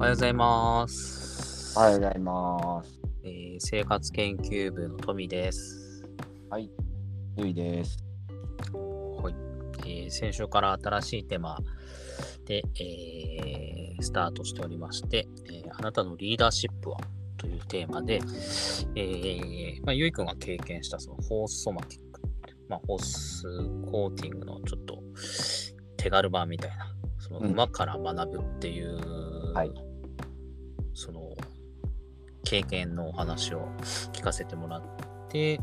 おはようございます。おはようございます。えー生活研究部の富です。はい、ゆいです。はいえー先週から新しいテーマで、えースタートしておりまして、えーあなたのリーダーシップはというテーマで、えーまあ、ゆいくんが経験したそのホースソマティック、まあ、ホースコーティングのちょっと手軽版みたいな、そのうん馬から学ぶっていう、はいその経験のお話を聞かせてもらって、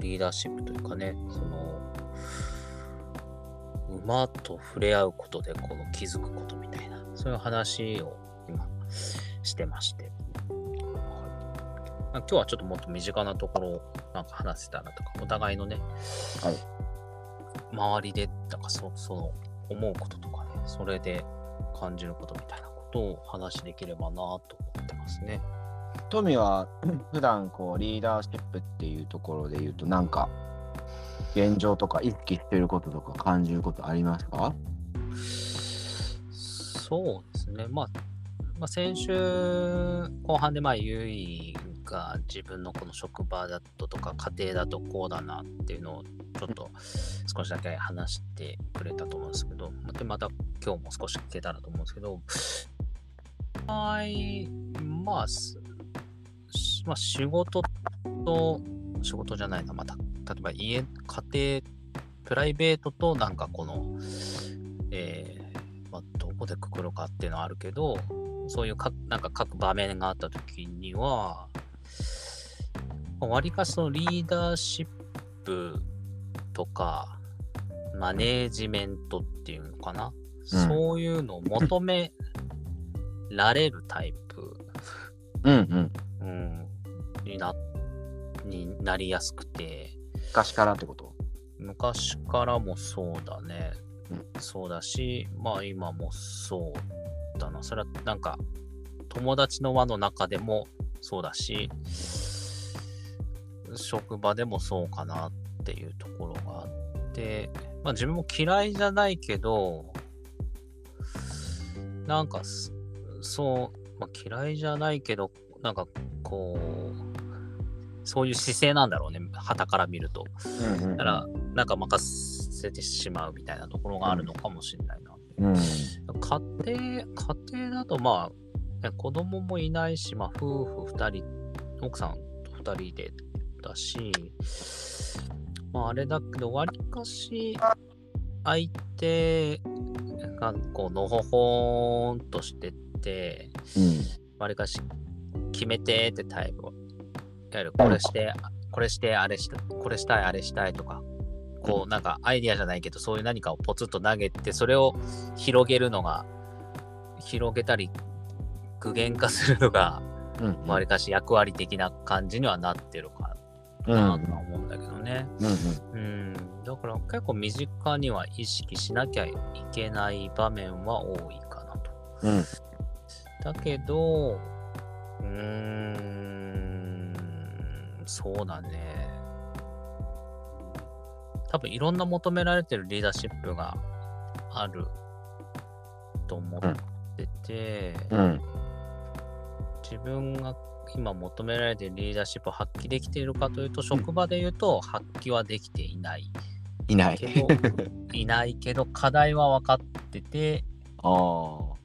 リーダーシップというかね、その馬と触れ合うことでこの気づくことみたいな、そういう話を今してまして、はい。まあ、今日はちょっともっと身近なところをなんか話せたらとか、お互いのね、はい。周りで、なんかそその思うこととかね、それで感じることみたいなことを話できればなと思ってますね。トミは普段こうリーダーシップっていうところで言うとなんか現状とか意識してることとか感じることありますか？そうですね。まあ、まあ、先週後半で、まあ、ゆいが自分のこの職場だととか家庭だとこうだなっていうのをちょっと少しだけ話してくれたと思うんですけど、でまた今日も少し聞けたらと思うんですけど、はい、まあ、すまあ、仕事と、仕事じゃないな、また、例えば家、家庭、プライベートとなんかこの、えーまあ、どこでくくるかっていうのはあるけど、そういうかなんか各場面があった時には、わりかしそのリーダーシップとか、マネージメントっていうのかな、そういうのを求められるタイプ、うんうん。うん、になになりやすくて、昔からってこと？昔からもそうだね、うんそうだし、まあ今もそうだな。それはなんか友達の輪の中でもそうだし、職場でもそうかなっていうところがあって、まあ自分も嫌いじゃないけど、なんかすそう、まあ、嫌いじゃないけど、なんかこう、そういう姿勢なんだろうね、旗から見ると。うんうんだから、なんか任せてしまうみたいなところがあるのかもしれないな。うん家庭、家庭だとまあ、ね子供もいないし、まあ夫婦二人、奥さんと二人でだし、まああれだけど、わりかし相手がこう、のほほーんとしてて、うんわりかし決めてってタイプを。いわゆるこれして、これして、あれした、これしたい、あれしたいとか、こうなんかアイディアじゃないけど、そういう何かをポツッと投げて、それを広げるのが、広げたり、具現化するのが、うんわりかし役割的な感じにはなってるかうんなとは思うんだけどね。うんうん。だから結構身近には意識しなきゃいけない場面は多いかなと。うんだけど、うーん、そうだね。多分いろんな求められてるリーダーシップがあると思ってて、うん自分が今求められているリーダーシップを発揮できているかというと、職場で言うと発揮はできていないいない。けど、いないけど課題は分かってて、ああ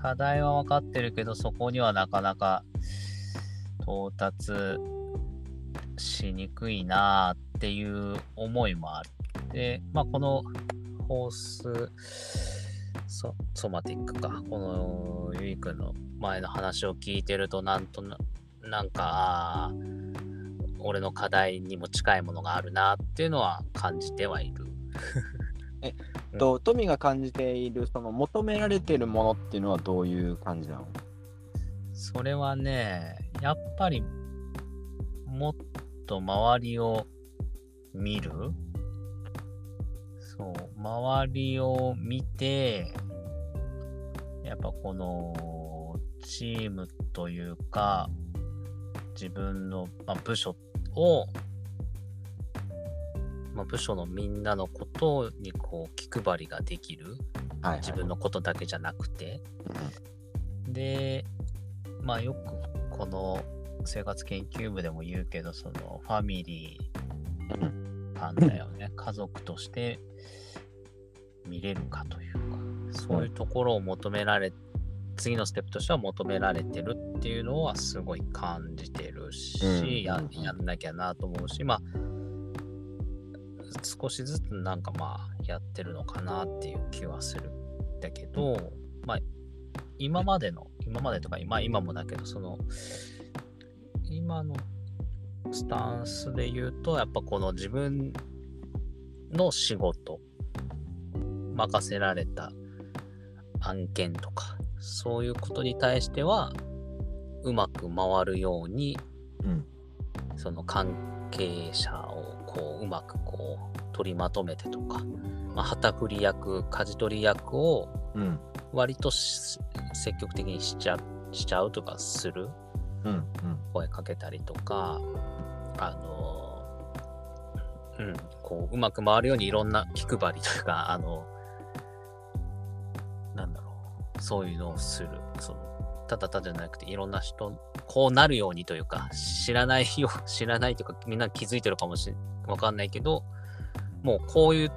課題は分かってるけど、そこにはなかなか到達しにくいなっていう思いもあって、まあ、このホースソソマティックか、このゆいくんの前の話を聞いてると、なんとななんか、俺の課題にも近いものがあるなっていうのは感じてはいる。とトミが感じているその求められているものっていうのはどういう感じなの？それはね、やっぱりもっと周りを見る？そう、周りを見て、やっぱこのチームというか、自分の、まあ、部署を、まあ、部署のみんなのことにこう気配りができる。はい、自分のことだけじゃなくて。うんで、まあよくこの生活研究部でも言うけど、そのファミリー感だよね。家族として見れるかというか、そういうところを求められ、次のステップとしては求められてるっていうのはすごい感じてるし、やんなきゃなと思うし、まあ、少しずつなんかまあやってるのかなっていう気はするんだけど、まあ今までの今までとかまあ今もだけどその今のスタンスで言うとやっぱこの自分の仕事任せられた案件とかそういうことに対してはうまく回るようにうん。その関係者をこううまくこう取りまとめてとか、まあ、旗振り役舵取り役をうん。割とし積極的にしちゃしちゃうとかするうん。うん。声かけたりとかあのうんこううまく回るようにいろんな気配りというかあのなんだろうそういうのをするただただじゃなくていろんな人こうなるようにというか知らないよ 知らないというかみんな気づいてるかもしれわかんないけどもうこういう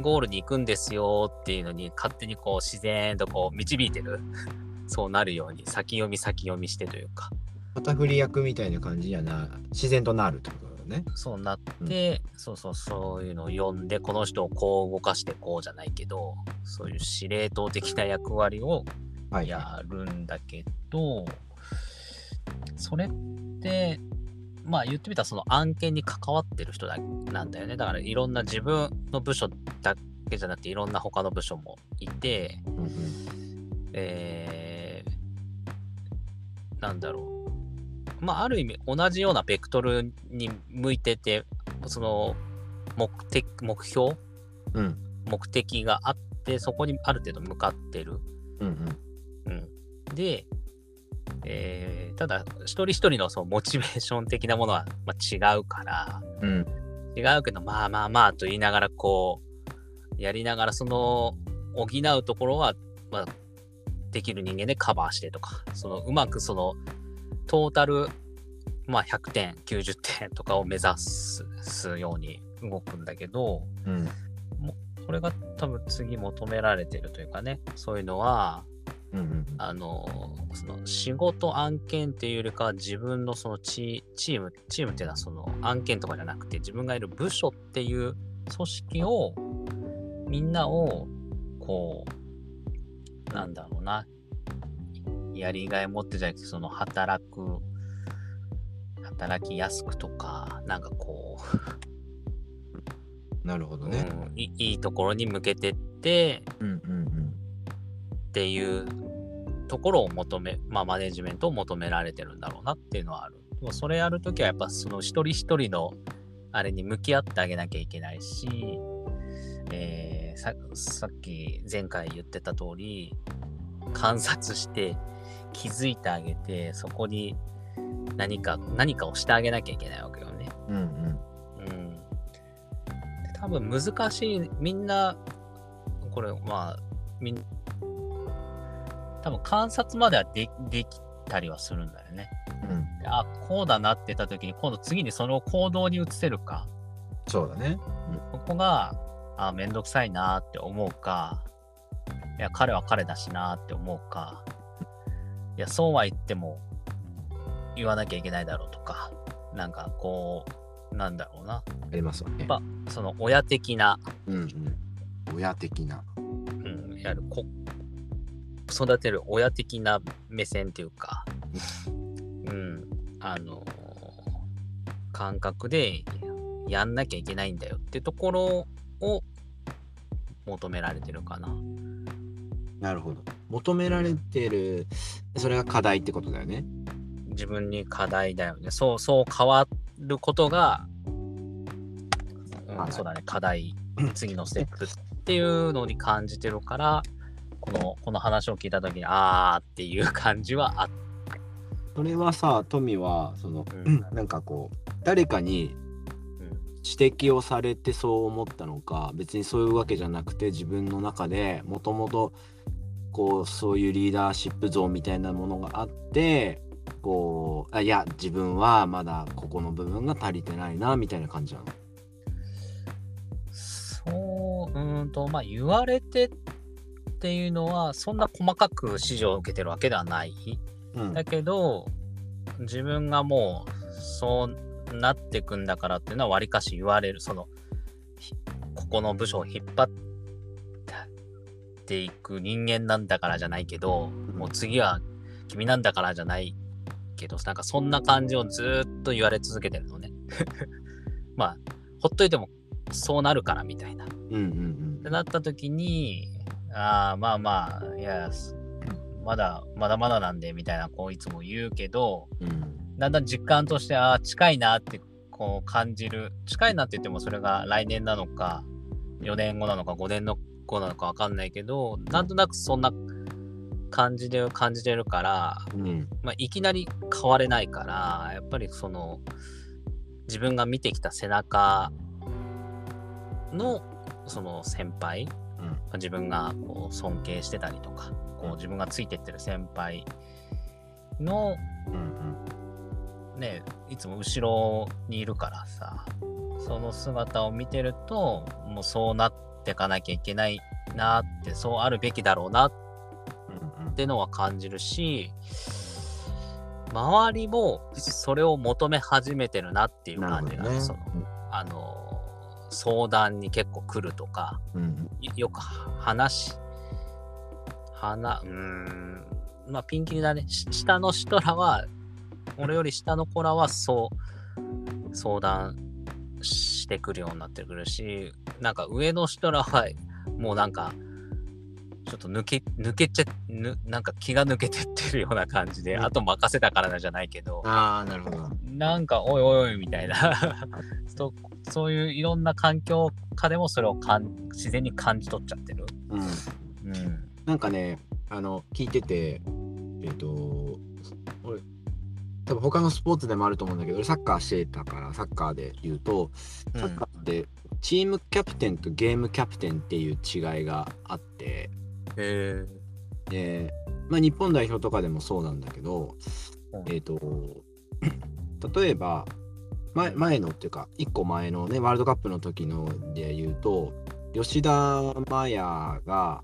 ゴールに行くんですよっていうのに勝手にこう自然とこう導いてる そうなるように先読み先読みしてというか旗振り役みたいな感じにはな自然となるってことだよね。そうなって、そうそうそういうのを読んでこの人をこう動かしてこうじゃないけどそういう司令塔的な役割をはい。やるんだけど、それってまあ言ってみたらその案件に関わってる人だなんだよね。だからいろんな自分の部署だけじゃなくていろんな他の部署もいてうんうん。えーなんだろう。まあある意味同じようなベクトルに向いててその目的目標？うん。目的があってそこにある程度向かってる。うんうんうん、で、えーただ一人一人のそのモチベーション的なものは、まあ、違うからうん。違うけどまあまあまあと言いながらこうやりながらその補うところは、まあ、できる人間でカバーしてとかそのうまくそのトータル、まあ、100点90点とかを目指すすように動くんだけどうん。これが多分次求められてるというかねそういうのはうんうんあのその仕事案件っていうよりかは自分のそのチチームチームっていうのはその案件とかじゃなくて自分がいる部署っていう組織をみんなをこうなんだろうなやりがい持ってじゃなくてその働く働きやすくとかなんかこなるほどう、ね。うんいいいところに向けてってうんうんっていうところを求め、まあ、マネジメントを求められてるんだろうなっていうのはある。でもそれやるときはやっぱその一人一人のあれに向き合ってあげなきゃいけないし、えーささっき前回言ってた通り観察して気づいてあげてそこに何か何かをしてあげなきゃいけないわけよね。うんうんうん、で多分難しいみんなこれまあみん多分観察まではでできたりはするんだよね。うんであこうだなって言った時に今度次にその行動に移せるかそうだね。そこがあめんどくさいなって思うかいや彼は彼だしなって思うかいやそうは言っても言わなきゃいけないだろうとかなんかこうなんだろうなありますわね。ぱその親的な、うんうん。親的な。うん、いわゆるこ育てる親的な目線っていうか、うん、あの感覚でやんなきゃいけないんだよってところを求められてるかな。なるほど。求められてる、それが課題ってことだよね。自分に課題だよね。そうそう変わることが、うんはいそうだね、課題、次のステップっていうのに感じてるから、このこの話を聞いたときに、あーっていう感じはあっそれはさ、富は、その、うんなんかこう、誰かにうん。指摘をされてそう思ったのか別にそういうわけじゃなくて自分の中でもともとこうそういうリーダーシップ像みたいなものがあってこうあいや自分はまだここの部分が足りてないなみたいな感じなの？そう、うーんと、まあ、言われてっていうのは、そんな細かく指示を受けてるわけではない。うんだけど、自分がもう、そうなってくんだからっていうのは、わりかし言われる。その、ひここの部署を引っ張っていく人間なんだからじゃないけど、もう次は君なんだからじゃないけど、なんかそんな感じをずーっと言われ続けてるのね。まあ、ほっといてもそうなるからみたいな。っうんうんてなった時に、ああ、まあまあ、いや、すまだ、まだまだなんで、みたいな、こういつも言うけど、うん。うんだんだん実感として、ああ、近いなってこう感じる。近いなって言っても、それが来年なのか、4年後なのか、5年後なのかわかんないけど、なんとなくそんな感じで感じてるから、うん。まあ、いきなり変われないから、やっぱりその、自分が見てきた背中の、その先輩、まあ自分がこう尊敬してたりとか、こう自分がついてってる先輩の、うんね、いつも後ろにいるからさ、その姿を見てると、もうそうなってかなきゃいけないなって、そうあるべきだろうなっうんてのは感じるし、周りもそれを求め始めてるなっていう感じが、ね。そのあの相談に結構来るとか、うんよよく話し、話、うーん、まあピンキリだね。し下の人らは、俺より下の子らはそう、相談してくるようになってくるし、なんか上の人らは、もうなんか、ちょっと抜け、抜けちゃ、ぬなんか気が抜けてってるような感じで、うん。あと任せたからなじゃないけど、ああなるほど。なんか、おいおいおいみたいな。そ、そういういろんな環境下でもそれをかん自然に感じ取っちゃってる。うん。うん。なんかねあの聞いててえっ、と俺多分他のスポーツでもあると思うんだけど俺サッカーしてたからサッカーで言うとサッカーってチームキャプテンとゲームキャプテンっていう違いがあってへで、まあ、日本代表とかでもそうなんだけど、うんえっ、と 例えば前前のっていうか1個前のねワールドカップの時ので言うと吉田麻也が。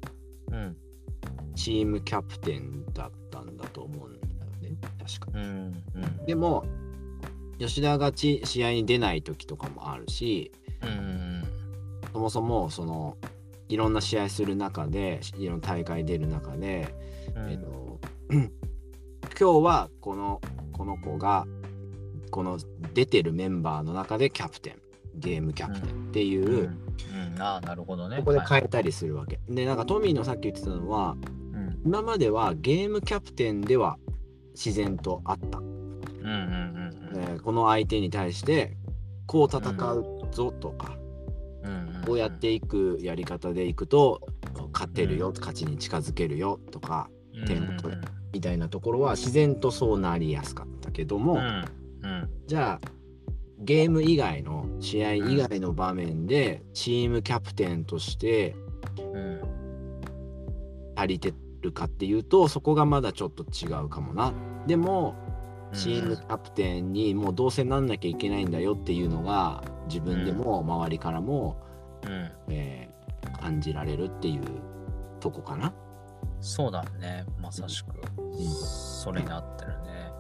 チームキャプテンだったんだと思うんだよね確かうん。うん。でも吉田がち試合に出ない時とかもあるしうん。そもそもそのいろんな試合する中でいろんな大会出る中で、うん。えっと 今日はこのこの子がこの出てるメンバーの中でキャプテンゲームキャプテンっていう、うん。うんああ、なるほどね。ここで変はいえたりするわけ。でなんかトミーのさっき言ってたのはうん。今まではゲームキャプテンでは自然とあった。うん。うん。うん。えーこの相手に対してこう戦うぞとか、うん。こうやっていくやり方でいくと勝てるよ、勝ちに近づけるよとか点を取るみたいなところは自然とそうなりやすかったけども、うん。うん。じゃあゲーム以外の試合以外の場面でチームキャプテンとしてうん。足りてるかっていうとそこがまだちょっと違うかもな。でもチームキャプテンにもうどうせなんなきゃいけないんだよっていうのが自分でも周りからも、うん。えー感じられるっていうとこかな。そうだね。まさしく。んそれになってるね。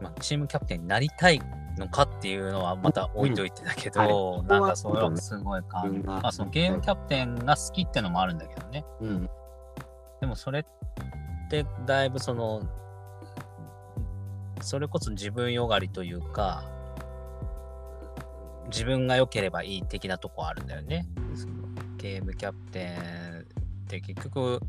まあ、チームキャプテンになりたいのかっていうのはまた置いといてだけど、うんなんかそれはすごい感じみんなまあ、そのゲームキャプテンが好きってのもあるんだけどね。うんでもそれってだいぶその、それこそ自分よがりというか、自分が良ければいい的なとこあるんだよね。ゲームキャプテンって結局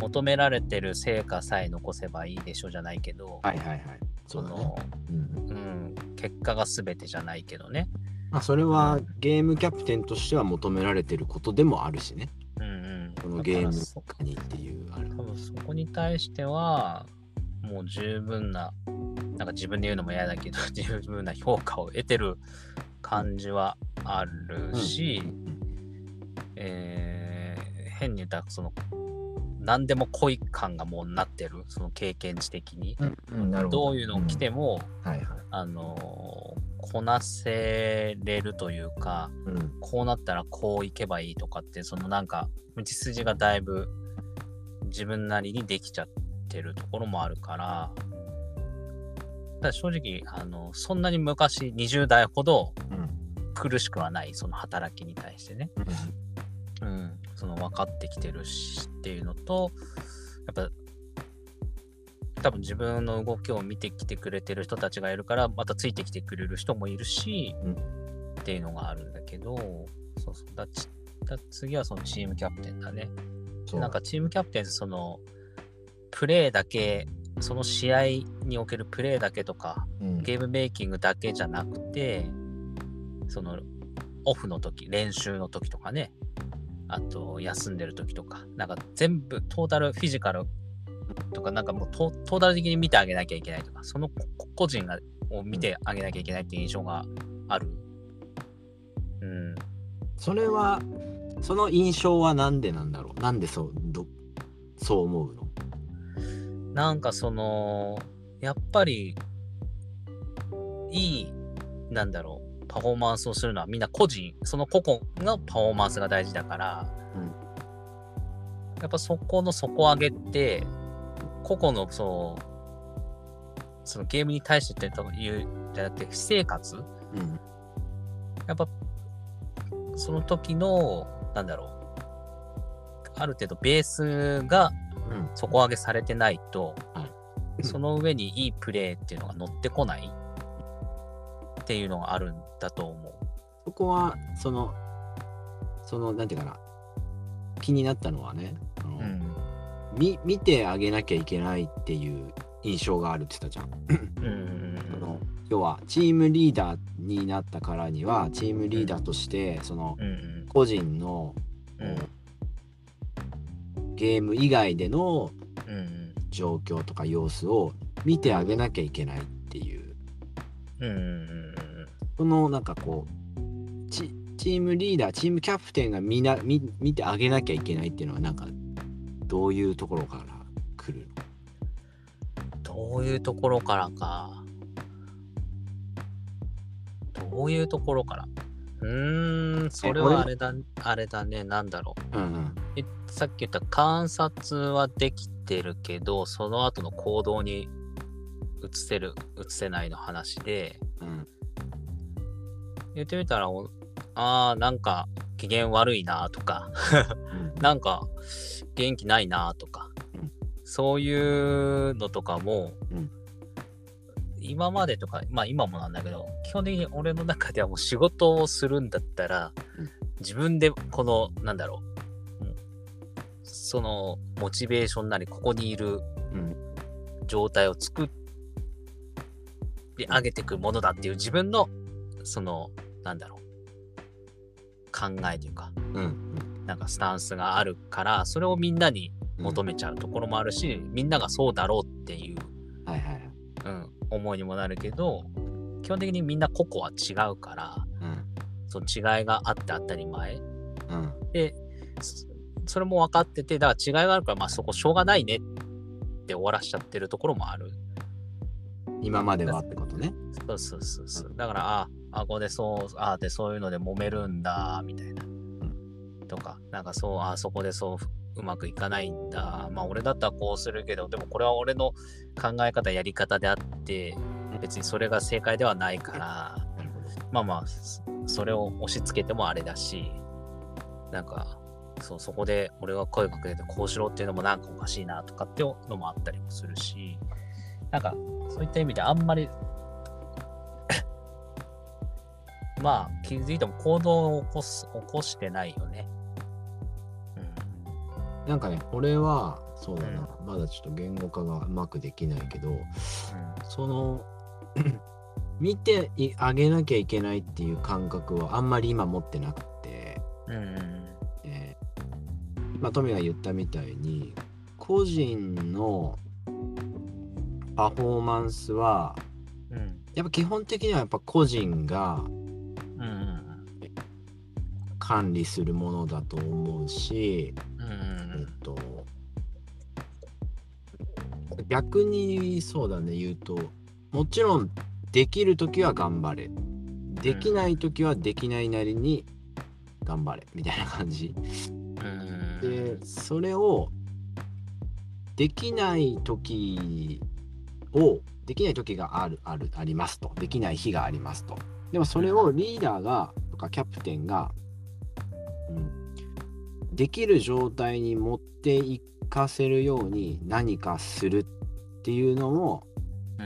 求められてる成果さえ残せばいいでしょじゃないけど、はいはいはい。その、うんうん、結果が全てじゃないけどね。まあ、それはゲームキャプテンとしては求められてることでもあるしね。うんうん。このゲームにっていうあれ。多分そこに対してはもう十分ななんか自分で言うのも嫌だけど 十分な評価を得てる感じはあるし、えー変に言ったらその何でも濃い感がもうなってる、その経験値的に。うん、なるほど。どういうのを着ても、はいはい。あのーこなせれるというか、うん。こうなったらこういけばいいとかって、そのなんか、道筋がだいぶ自分なりにできちゃってるところもあるから、ただ正直、あの、そんなに昔、20代ほどうん。苦しくはない、その働きに対してね。うん、その分かってきてるしっていうのと、やっぱ、多分自分の動きを見てきてくれてる人たちがいるから、またついてきてくれる人もいるし、うんっていうのがあるんだけど、そうそうだちだ次はそのチームキャプテンだね。なんかチームキャプテン、その、プレーだけ、その試合におけるプレーだけとか、うん、ゲームメイキングだけじゃなくて、そのオフの時、練習の時とかね、あと休んでる時とか、なんか全部トータルフィジカルとか、なんかもうトトータル的に見てあげなきゃいけないとか、その個個人がを見てあげなきゃいけないっていう印象がある。うん。それは、その印象はなんでなんだろう？なんでそう、どそう思うの？なんかその、やっぱり、いい、なんだろう、パフォーマンスをするのはみんな個人、その個々のパフォーマンスが大事だから、うんやっぱそこの底上げって、個々のそう、そのゲームに対してというじゃなくて、私生活うん。やっぱ、その時の、なんだろう、ある程度ベースがうん。底上げされてないと、はい。その上にいいプレーっていうのが乗ってこないっていうのがあるんだと思う。そこは、その、その、なんていうかな、気になったのはね、うん。み見てあげなきゃいけないっていう印象があるって言ったじゃん。うん。その要はチームリーダーになったからにはチームリーダーとしてその個人の、うんゲーム以外での状況とか様子を見てあげなきゃいけないっていう。そのなんかこうチチームリーダーチームキャプテンが見な見見てあげなきゃいけないっていうのはなんかどういうところから来るどういうところからか。どういうところからうーん、それ俺はあれ？だ、あれだね、なんだろう。のうんうん。えさっき言った観察はできてるけど、その後の行動に移せる、移せないの話で、うん。言ってみたら、おあー、なんか機嫌悪いなとか、うん。なんか元気ないなとか、うん。そういうのとかも、うん今までとか、まあ今もなんだけど、基本的に俺の中ではもう仕事をするんだったら、うん。自分でこの、なんだろう、うんそのモチベーションなり、ここにいるうん。状態を作ってあげていくものだっていう自分の、その、なんだろう、考えというか、うん。なんかスタンスがあるから、それをみんなに求めちゃうところもあるし、みんながそうだろうっていう、思いにもなるけど、基本的にみんな個々は違うから、うんその違いがあって当たり前。うんで、そそれも分かってて、だから違いがあるから、まあそこしょうがないねって終わらしちゃってるところもある。今まではってことねそうそうそうそう。だから、あ、あ、ここでそう、あでそういうので揉めるんだ、みたいな。とか、なんかそう、あそこでそう、うまくいかないんだ。まあ俺だったらこうするけど、でもこれは俺の考え方、やり方であって、別にそれが正解ではないから、まあまあ、そそれを押し付けてもあれだし、なんか、そう、そこで俺が声かけてこうしろっていうのもなんかおかしいなとかっていうのもあったりもするし、なんか、そういった意味であんまり、まあ、気づいても行動を起こす、起こしてないよね。なんかね、俺は、そうだな、まだちょっと言語化がうまくできないけど、その、見てあげなきゃいけないっていう感覚はあんまり今持ってなくて、うん。うん。えー今、トミが言ったみたいに、個人のパフォーマンスは、うん。やっぱ基本的にはやっぱ個人がうん。うん。管理するものだと思うし、逆にそうだね言うと。もちろんできる時は頑張れ。できない時はできないなりに頑張れみたいな感じ。うん。でそれをできない時をできない時があるあるありますと。できない日がありますと。でもそれをリーダーがとかキャプテンが、うん、できる状態に持っていかせるように何かするっていうのも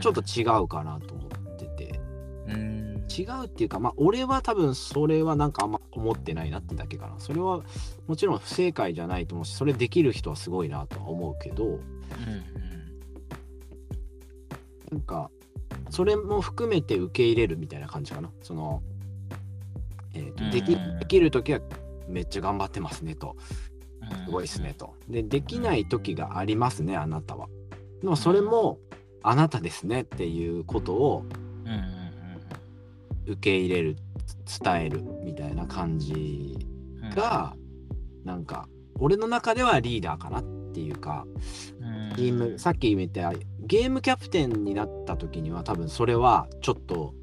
ちょっと違うかなと思ってて、うん。違うっていうかまあ俺は多分それはなんかあんま思ってないなってだけかな。それはもちろん不正解じゃないと思うしそれできる人はすごいなとは思うけど。うんなんかそれも含めて受け入れるみたいな感じかな。その、えーとできうん。できる時はめっちゃ頑張ってますねと。うんすごいですねと。でできない時がありますねあなたは。でもそれもあなたですねっていうことを受け入れる伝えるみたいな感じうん。がなんか俺の中ではリーダーかなっていうかうん。チームさっき言ったゲームキャプテンになった時には多分それはちょっと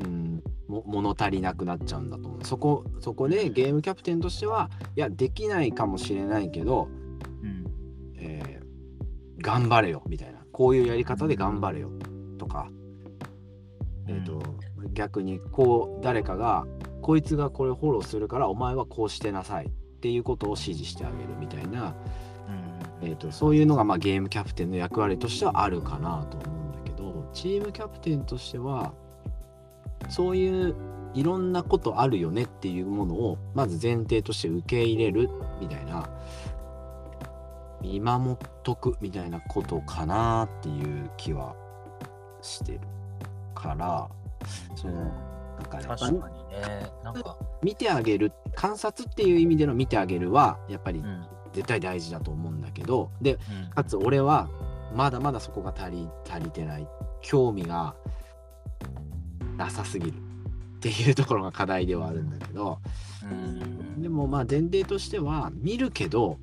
うんも物足りなくなっちゃうんだと思う。そこそこでゲームキャプテンとしてはいやできないかもしれないけど、うん。えー頑張れよみたいな。こういうやり方で頑張れよとか、えーと逆にこう誰かがこいつがこれフォローするからお前はこうしてなさいっていうことを指示してあげるみたいな、うん。えー、とそういうのがまあゲームキャプテンの役割としてはあるかなと思うんだけどチームキャプテンとしてはそういういろんなことあるよねっていうものをまず前提として受け入れるみたいな見守っとくみたいなことかなっていう気はしてるからそのなんかね確かにね。なんか。見てあげる観察っていう意味での見てあげるはやっぱりうん。絶対大事だと思うんだけどでうん。かつ俺はまだまだそこが足り足りてない興味がなさすぎる。っていうところが課題ではあるんだけど。うん。でもまあ前提としては見るけど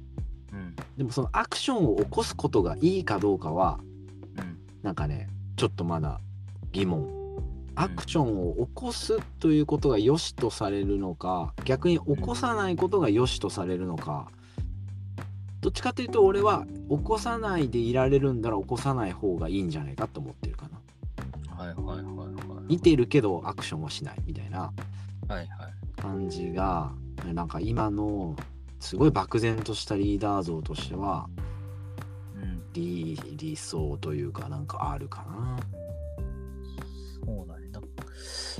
うん。でもそのアクションを起こすことがいいかどうかはうん。なんかねちょっとまだ疑問。アクションを起こすということが良しとされるのか逆に起こさないことが良しとされるのか。どっちかというと俺は起こさないでいられるんだら起こさない方がいいんじゃないかと思ってるかな。はいはいはいはい見てるけどアクションはしないみたいな。はいはい。感じがなんか今のすごい漠然としたリーダー像としてはうん。理理想というかなんかあるかな。そうだね。なんか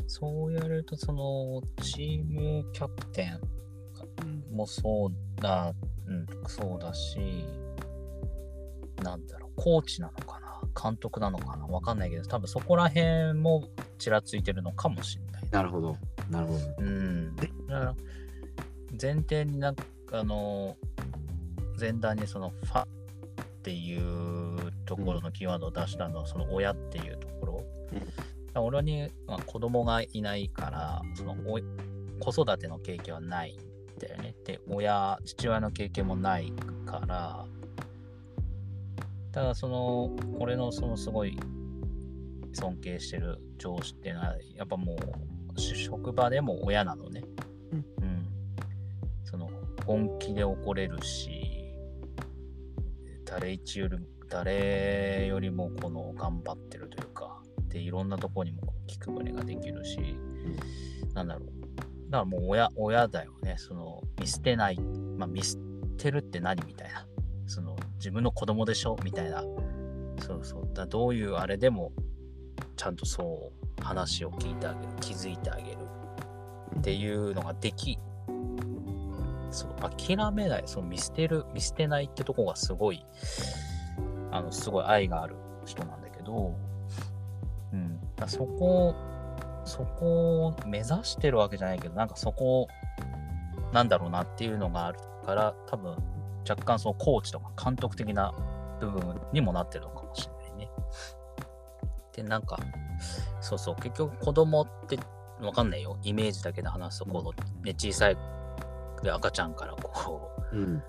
そうやると、その、チームキャプテンうんもそうだ、うん、そうだし、なんだろう、コーチなのかな、監督なのかな、わかんないけど、多分そこら辺もちらついてるのかもしれない。なるほどなるほどうん。だから前提になんか、あの、前段にその、ファっていうところのキーワードを出したのは、その親っていうところ。うん俺に、まあ、子供がいないから、そのおい子育ての経験はないんだよね。で、親、父親の経験もないから、ただその、俺のそのすごい尊敬してる上司っていうのは、やっぱもう、し職場でも親なのね。うんうん。その、本気で怒れるし、誰一より誰よりもこの頑張ってるというか、で、いろんなとこにもこう気配りができるし、なんだろう。だからもう親、親だよね。その、見捨てない。まあ、見捨てるって何みたいな。その、自分の子供でしょみたいな。そうそう。だどういうあれでも、ちゃんとそう、話を聞いてあげる。気づいてあげる。っていうのができ、そう、諦めない。その見捨てる、見捨てないってとこがすごい、あの、すごい愛がある人なんだけど、うん。だそこ、そこを目指してるわけじゃないけど、なんかそこなんだろうなっていうのがあるから、多分若干そのコーチとか監督的な部分にもなってるのかもしれない。で、なんか、そうそう、結局子供ってわかんないよ。イメージだけで話すと、こう、ね、小さいで赤ちゃんからこう、うん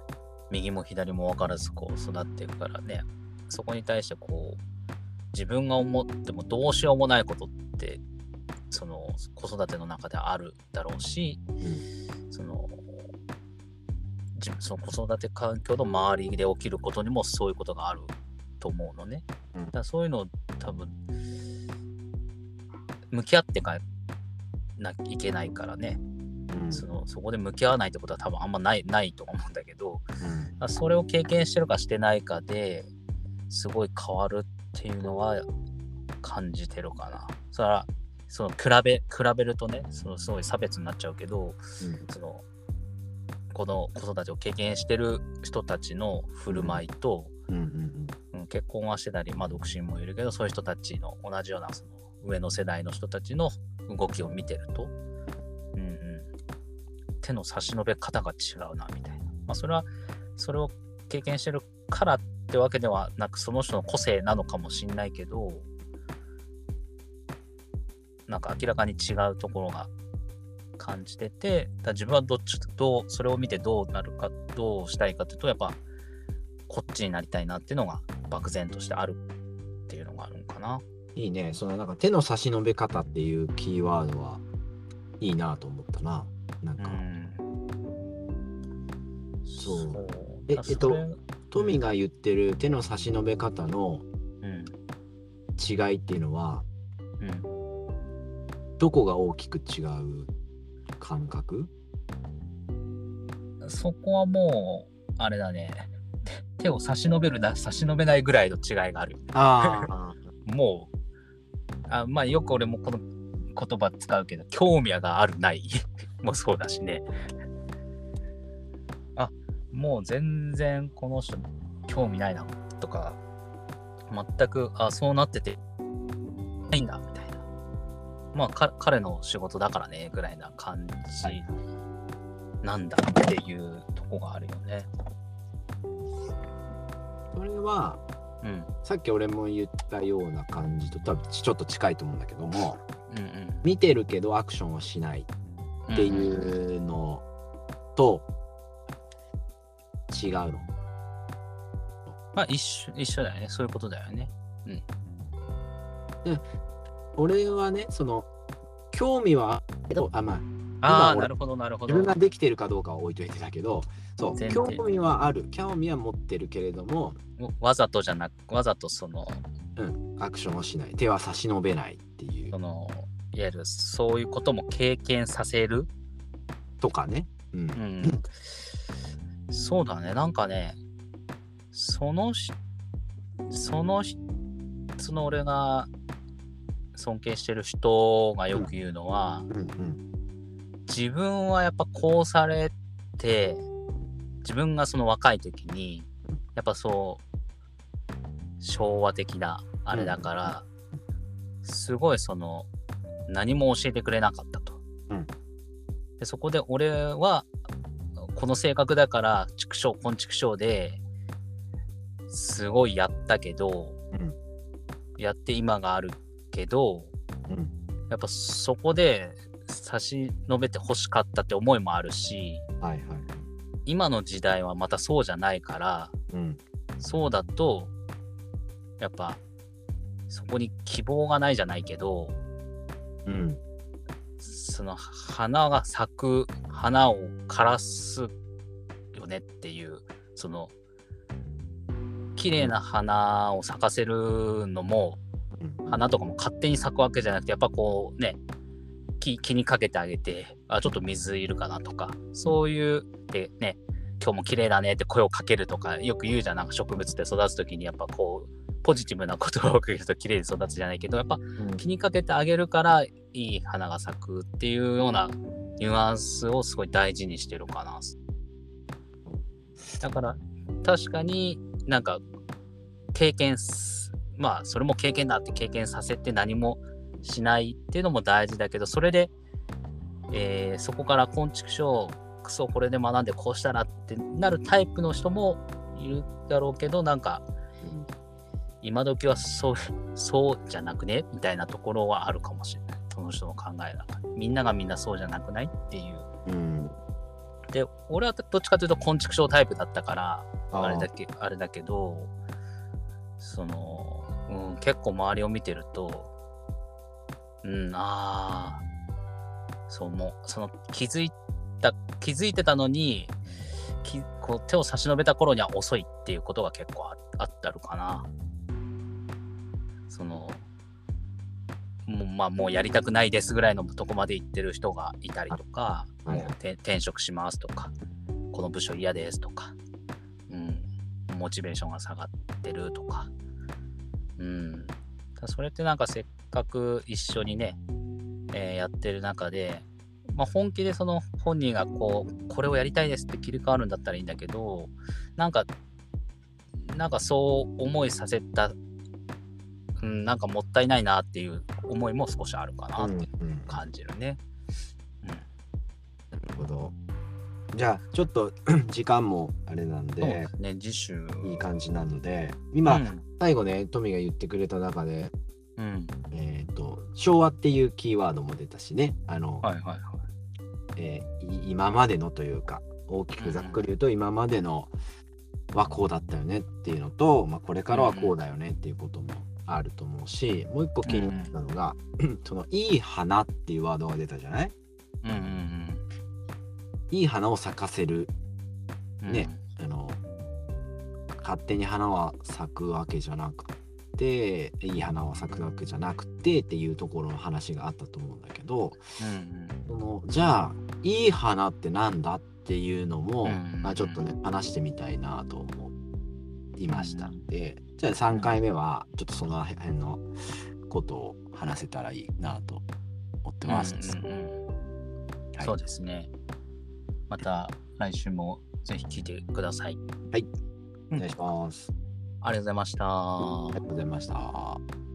右も左も分からずこう育っていくからねそこに対してこう自分が思ってもどうしようもないことってその子育ての中であるだろうし、その自分その子育て環境の周りで起きることにもそういうことがあると思うのね。うんだからそういうのを多分向き合ってかなきゃいけないからね、うん。そのそこで向き合わないってことは多分あんまないないと思うんだけどうん。あそれを経験してるかしてないかですごい変わるっていうのは感じてるかな。それはその比べ比べるとねそのすごい差別になっちゃうけどそのこの子育てを経験してる人たちの振る舞いと、うんうん。うん結婚はしてたり、まあ、独身もいるけどそういう人たちの同じようなその上の世代の人たちの動きを見てると、うんうん、手の差し伸べ方が違うなみたいな、まあ、それはそれを経験してるからってわけではなくその人の個性なのかもしんないけどなんか明らかに違うところが感じててだ自分はどっちどうそれを見てどうなるかどうしたいかっていうとやっぱこっちになりたいなっていうのが漠然としてあるっていうのがあるのかな。いいね。そのなんか手の差し伸べ方っていうキーワードはいいなと思ったな。なんか、うん。そうえええっとトミが言ってる手の差し伸べ方のうん。違いっていうのは、うん。どこが大きく違う感覚？そこはもう、あれだね。手手を差し伸べるな、差し伸べないぐらいの違いがある。ああ。もう、あまあよく俺もこの言葉使うけど、興味があるない もそうだしね。あ、もう全然この人興味ないなとか、全く、あ、そうなってて、ないんだみたいな。まあか彼の仕事だからね、ぐらいな感じなんだっていうとこがあるよね。それは、うん。さっき俺も言ったような感じと多分ちょっと近いと思うんだけども、うん見てるけどアクションはしないうん。ってうんうんいうのと違うの。まあ一緒一緒だよね。そういうことだよね。俺はね、その、興味はあるけど、あ、まあ、あなるほど、なるほど。自分ができてるかどうかは置いといてだけど、そう、興味はある、興味は持ってるけれども、わざとじゃなく、わざとその、うん、アクションをしない、手は差し伸べないっていう。そ、の、いわゆるそういうことも経験させる？とかね。うん。う。ん。そうだね、なんかね、そのし、そのし、その俺が尊敬してる人がよく言うのは、うん。うん。自分はやっぱこうされて、自分がその若い時に、やっぱそう、昭和的なあれだから、すごいその、何も教えてくれなかったと。うんでそこで俺は、この性格だから、畜生、こん畜生で、すごいやったけど、うんやって今があるけど、うんやっぱそこで差し伸べて欲しかったって思いもあるし、はいはい。今の時代はまたそうじゃないから、うん。そうだと、やっぱ、そこに希望がないじゃないけど、うん。その花が咲く、花を枯らすよねっていう、その、綺麗な花を咲かせるのも、うん花とかも勝手に咲くわけじゃなくて、やっぱこうね、気気にかけてあげて、あ、ちょっと水いるかなとか、そういう、でね、今日も綺麗だねって声をかけるとか、よく言うじゃん、なんか植物って育つときに、やっぱこう、ポジティブな言葉をかけると綺麗に育つじゃないけど、やっぱうん気にかけてあげるから、いい花が咲くっていうようなニュアンスをすごい大事にしてるかな。だから、確かになんか、経験す、まあ、それも経験だって経験させて何もしないっていうのも大事だけど、それで、えーそこから昆虫書クソこれで学んでこうしたらってなるタイプの人もいるだろうけど、なんか、今時はそう、そうじゃなくねみたいなところはあるかもしれない。その人の考えだから。みんながみんなそうじゃなくないっていう。うん。で、俺はどっちかというと昆虫症タイプだったから、あれだけ、あれだけど、その、うん、結構周りを見てると、うん、ああ、そう、もう、その気づいた、気づいてたのに、きこう手を差し伸べた頃には遅いっていうことが結構ああったるかな。その、もうまあ、もうやりたくないですぐらいのとこまで行ってる人がいたりとか、はいもうて転職しますとか、この部署嫌ですとか、うん、モチベーションが下がってるとか、うん、ただそれってなんかせっかく一緒にね、えーやってる中で、まあ、本気でその本人がこう、これをやりたいですって切り替わるんだったらいいんだけど、なんか、なんかそう思いさせた、うん、なんかもったいないなっていう思いも少しあるかなってうんうん感じるね。なるほど。じゃあちょっと 時間もあれなんでね、次週。いい感じなので今、うん最後ねトミが言ってくれた中でうん。えっ、と昭和っていうキーワードも出たしねあの、はいはいはい。えーい今までのというか大きくざっくり言うと今までのはこうだったよねっていうのと、まあ、これからはこうだよねっていうこともあると思うし、もう一個気になったのが、そのいい花っていうワードが出たじゃない？うんうんいい花を咲かせるうん。ねあの勝手に花は咲くわけじゃなくていい花は咲くわけじゃなくてっていうところの話があったと思うんだけどうんそのじゃあいい花ってなんだっていうのも、うんまあ、ちょっとね話してみたいなと思いましたので、じゃあ3回目はちょっとその辺のことを話せたらいいなと思ってうん。ます。うんうんうんはいそうですね。また来週もぜひ聞いてください。お願いします。ありがとうございました。ありがとうございました。